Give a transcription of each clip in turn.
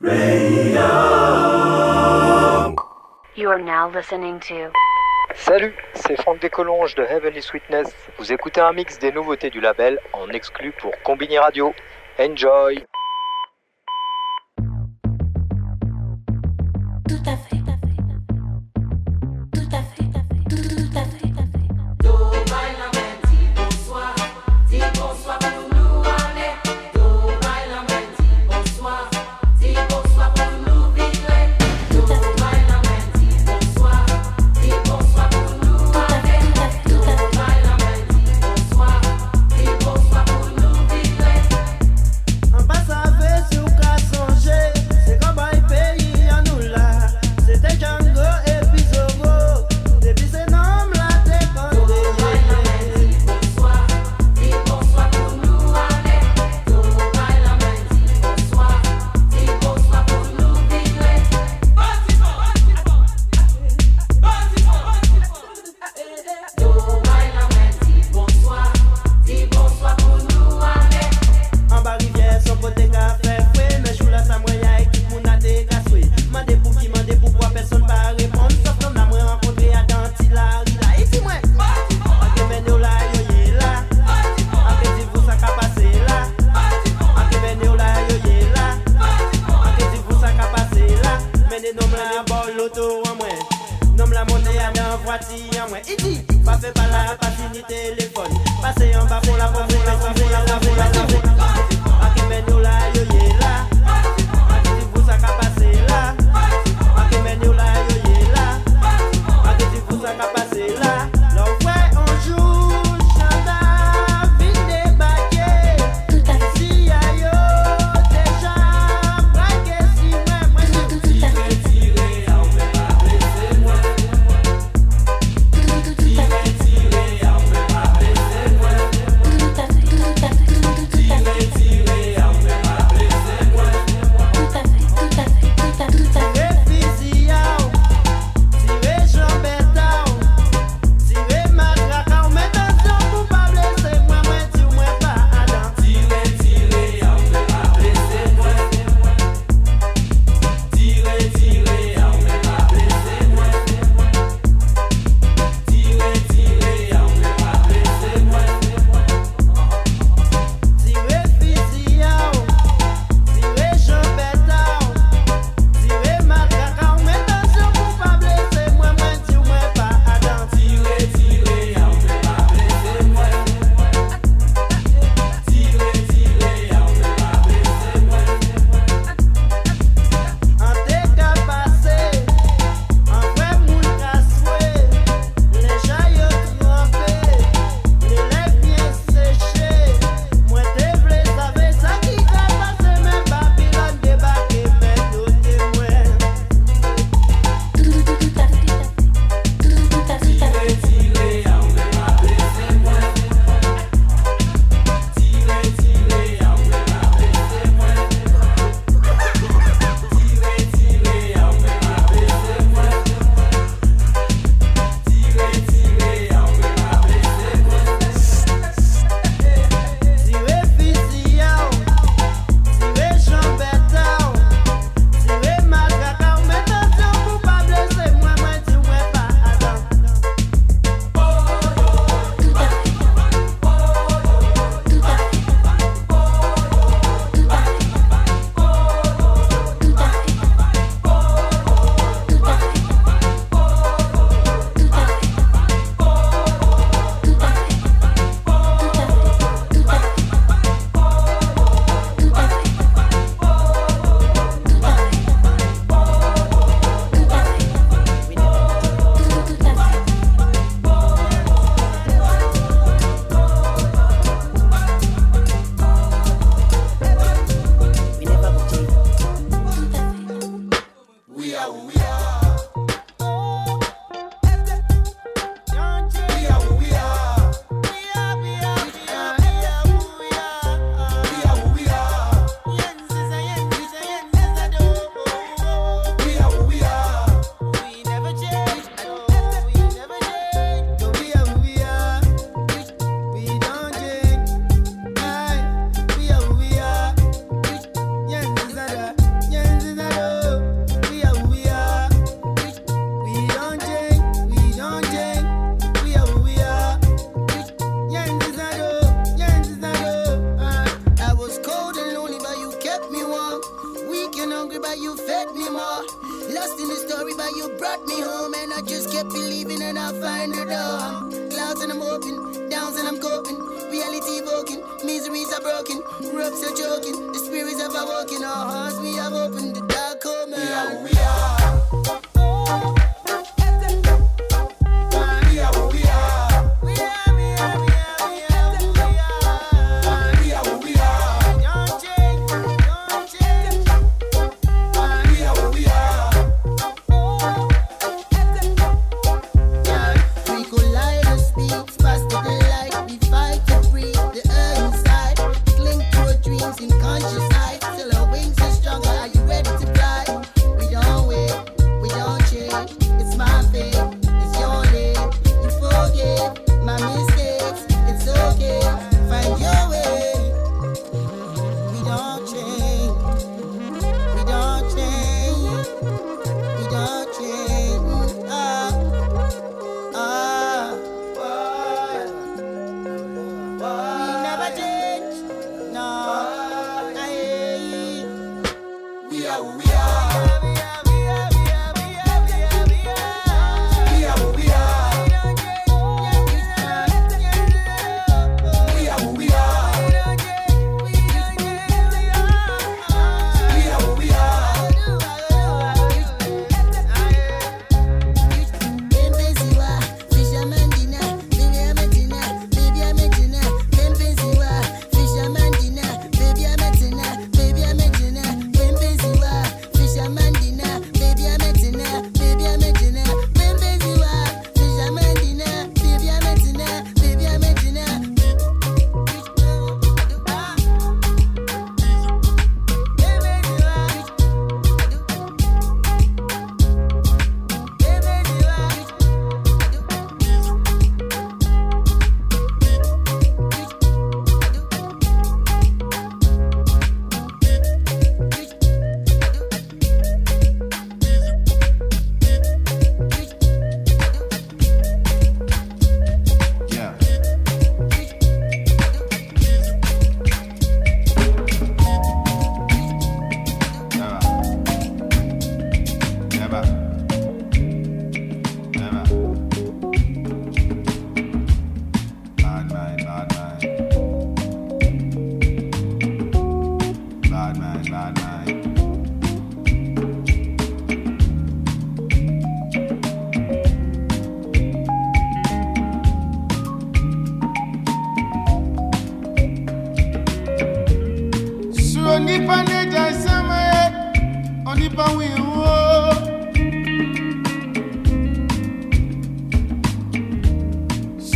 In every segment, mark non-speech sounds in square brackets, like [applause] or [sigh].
Radio. You are now listening to. Salut, c'est Franck Descolonges de Heavenly Sweetness. Vous écoutez un mix des nouveautés du label en exclu pour Combini Radio. Enjoy!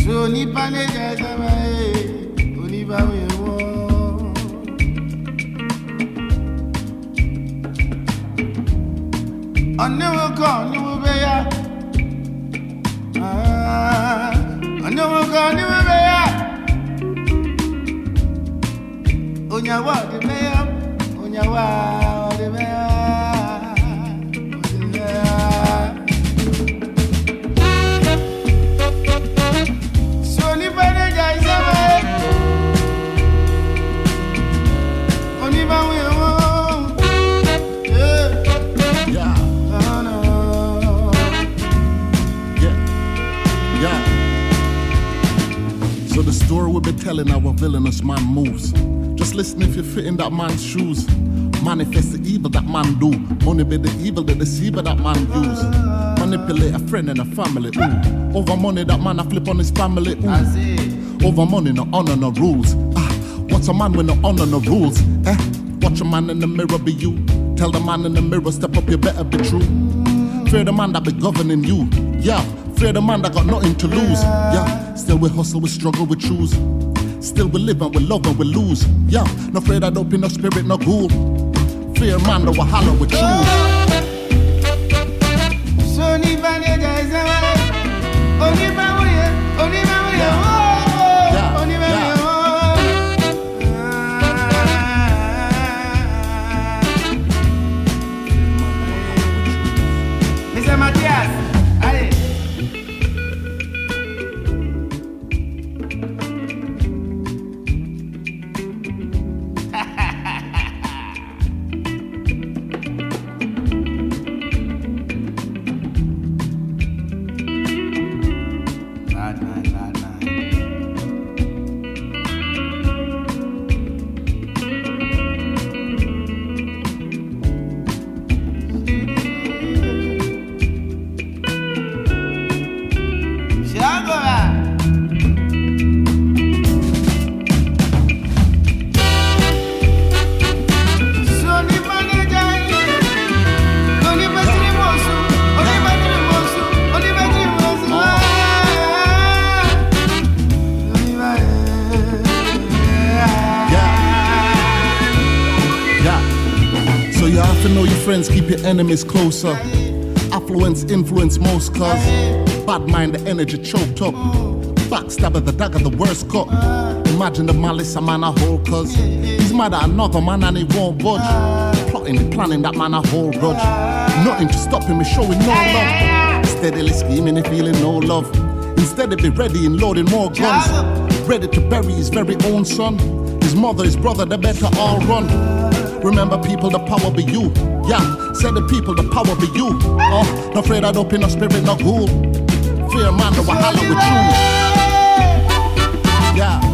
So sama ye, onipa wiwo. Ọ̀nà wo kọ́ ni wo bẹ ya? Ah, Ọ̀nà wo kọ́ ni wo bẹ ya? Onyawa de meya, onyawa telling how a villainous man moves. Just listen if you fit in that man's shoes. Manifest the evil that man do. Money be the evil, that the deceiver that man use. Manipulate a friend and a family. Ooh. Over money that man I flip on his family. Ooh. Over money, no honor, no rules. Ah, what's a man with no honor, no rules? Eh? Watch a man in the mirror be you. Tell the man in the mirror, step up, you better be true. Fear the man that be governing you. Yeah, fear the man that got nothing to lose. Yeah, still we hustle, we struggle, we choose. Still we live and we love and we lose. Yeah, no afraid I don't be no spirit, no ghoul. Fear man, the wahala we choose. Ni bade jai sama, oni ba we, oni ba enemies closer. Affluence influence most cause bad mind, the energy choked up. Backstabber, the dagger, the worst cut. Imagine the malice a man a hold cause he's mad at another man and he won't budge. Plotting, planning that man a whole grudge. Nothing to stop him, he's showing no love. Steadily scheming and feeling no love. Instead of be ready and loading more guns. Ready to bury his very own son. His mother, his brother, they better all run. Remember, people, the power be you. Yeah, say the people, the power be you. Oh, no afraid I'd open no spirit, no ghoul. Fear man, the wahala with you. Yeah.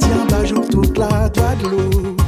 tiens, bah, j'ouvre toute la Guadeloupe.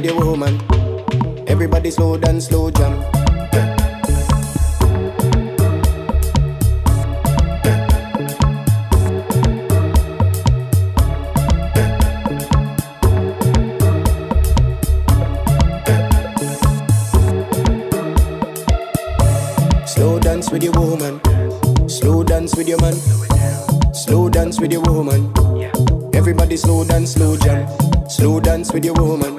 With your woman. Everybody slow dance, slow jam. Slow dance with your woman. Slow dance with your man. Slow dance with your woman. Everybody slow dance, slow jam. Slow dance with your woman.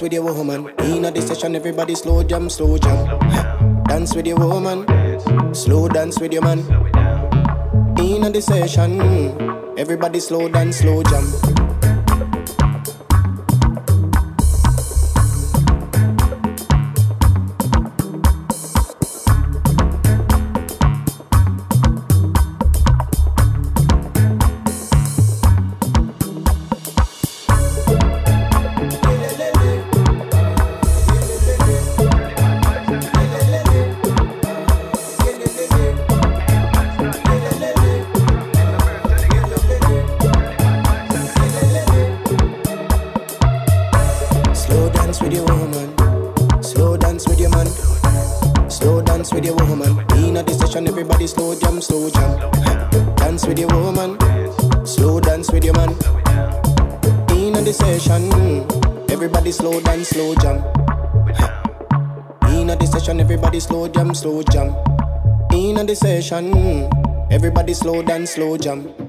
Dance with your woman. In the session, everybody slow jam, slow jam. Dance with your woman. Slow dance with your man. In the session, everybody slow dance, slow jam. Slow jam, slow jam. Dance with your woman. Slow dance with your man. In the session, everybody slow dance, slow jam. In the session, everybody slow jam, slow jam. In the session, everybody slow dance, slow jam.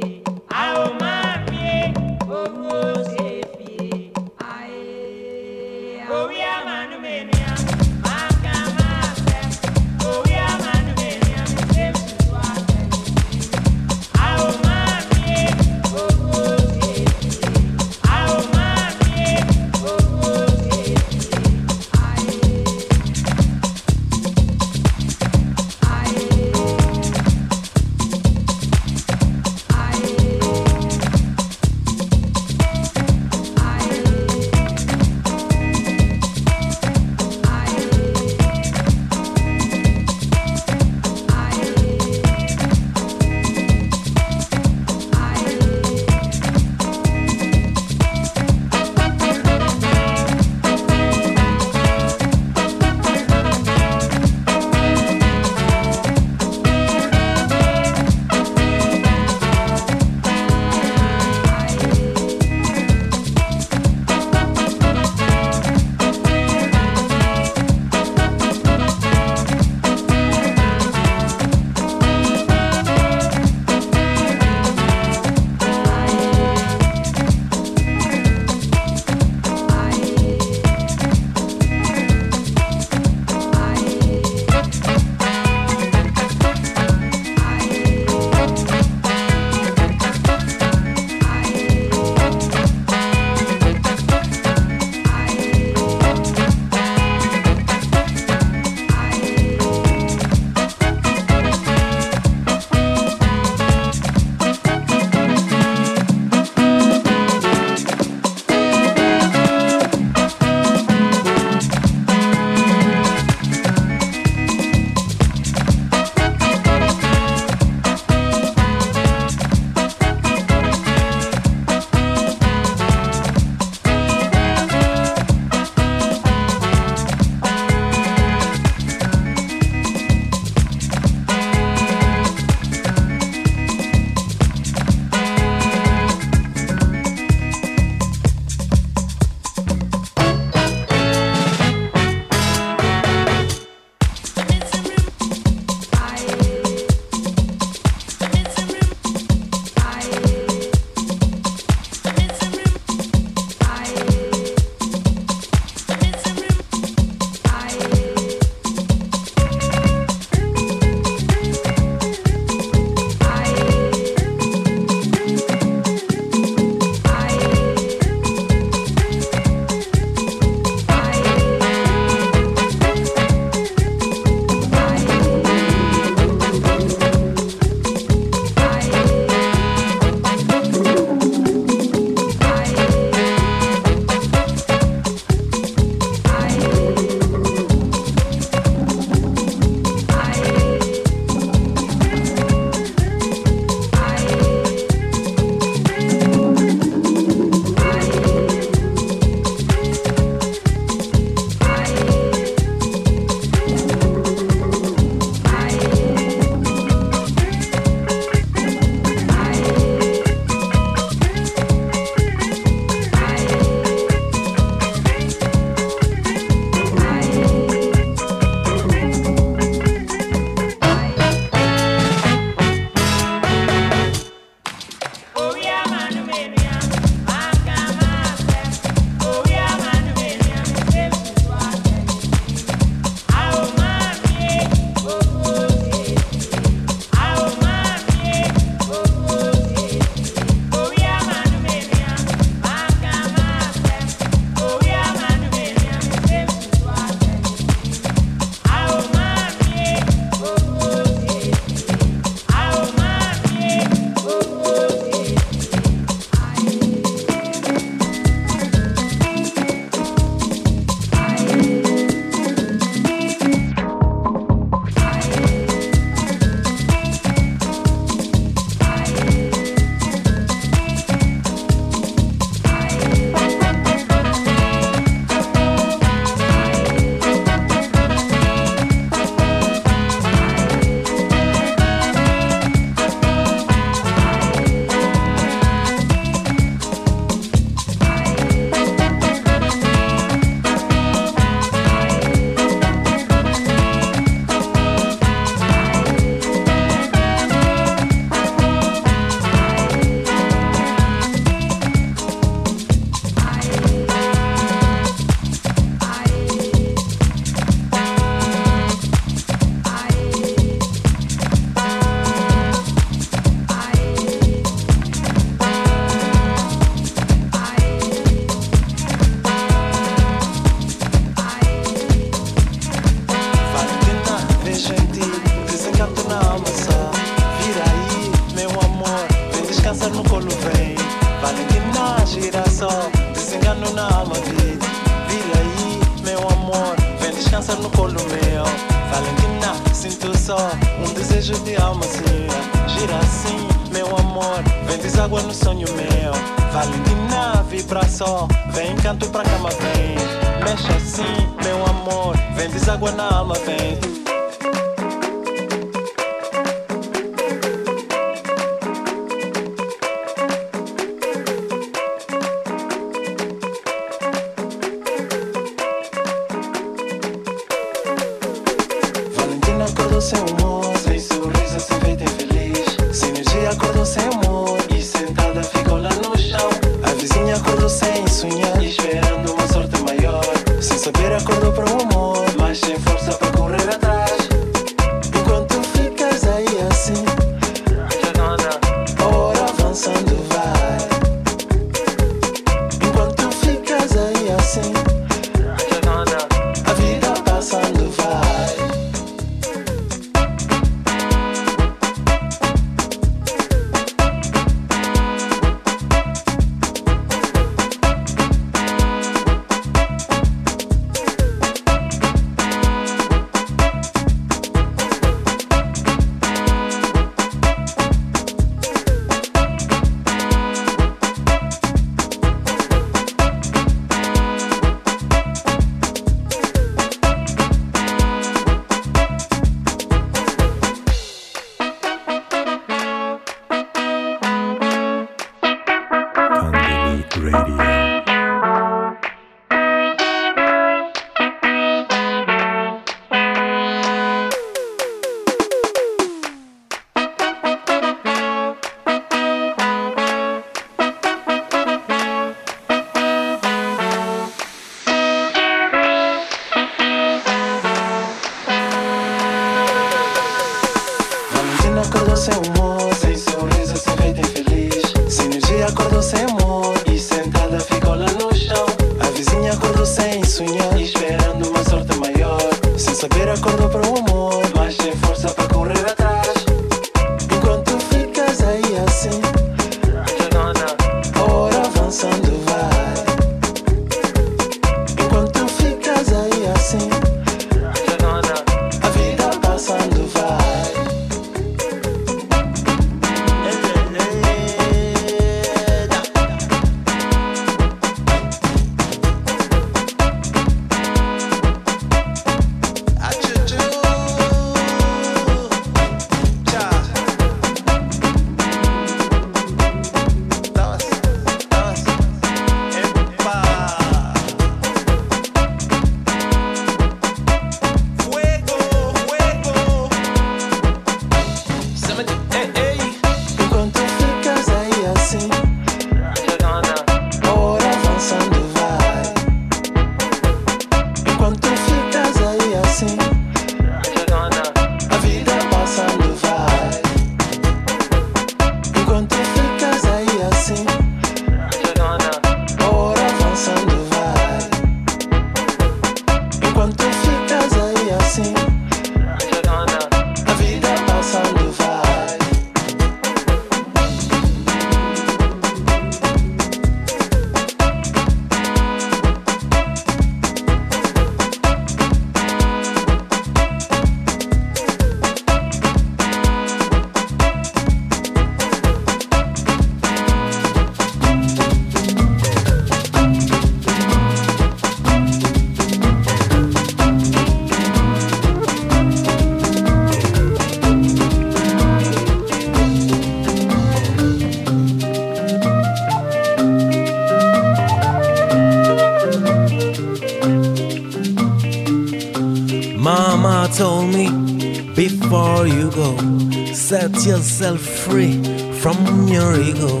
yourself free from your ego.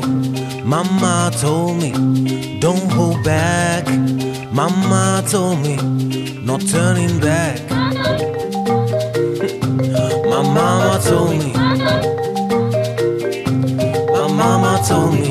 Mama told me, don't hold back. Mama told me, not turning back. [laughs] My mama told me. My mama told me.